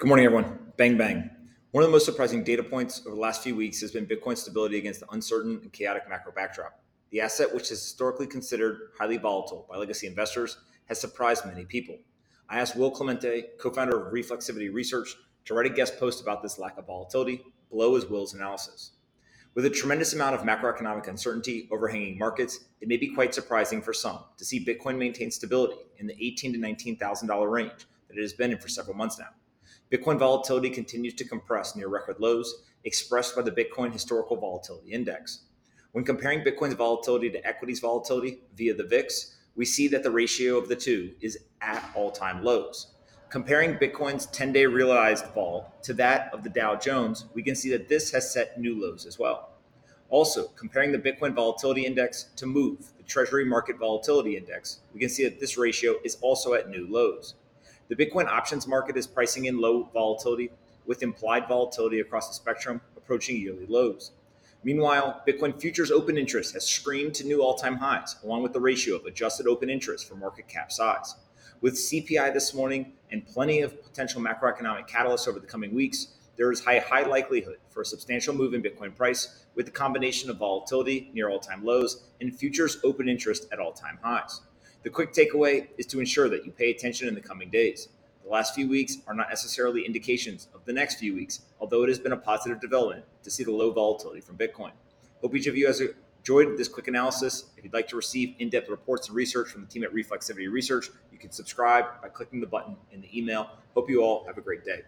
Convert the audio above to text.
Good morning, everyone. Bang, bang. One of the most surprising data points over the last few weeks has been Bitcoin's stability against the uncertain and chaotic macro backdrop. The asset, which is historically considered highly volatile by legacy investors, has surprised many people. I asked Will Clemente, co founder of Reflexivity Research, to write a guest post about this lack of volatility. Below is Will's analysis. With a tremendous amount of macroeconomic uncertainty overhanging markets, it may be quite surprising for some to see Bitcoin maintain stability in the $18 to $19,000 range that it has been in for several months now. Bitcoin volatility continues to compress near record lows, expressed by the Bitcoin Historical Volatility Index. When comparing Bitcoin's volatility to equities volatility via the VIX, we see that the ratio of the two is at all time lows. Comparing Bitcoin's 10 day realized vol to that of the Dow Jones, we can see that this has set new lows as well. Also, comparing the Bitcoin Volatility Index to MOVE, the Treasury Market Volatility Index, we can see that this ratio is also at new lows. The Bitcoin options market is pricing in low volatility with implied volatility across the spectrum approaching yearly lows. Meanwhile, Bitcoin futures open interest has screamed to new all time highs, along with the ratio of adjusted open interest for market cap size. With CPI this morning and plenty of potential macroeconomic catalysts over the coming weeks, there is high, high likelihood for a substantial move in Bitcoin price with the combination of volatility near all time lows and futures open interest at all time highs. The quick takeaway is to ensure that you pay attention in the coming days. The last few weeks are not necessarily indications of the next few weeks, although it has been a positive development to see the low volatility from Bitcoin. Hope each of you has enjoyed this quick analysis. If you'd like to receive in depth reports and research from the team at Reflexivity Research, you can subscribe by clicking the button in the email. Hope you all have a great day.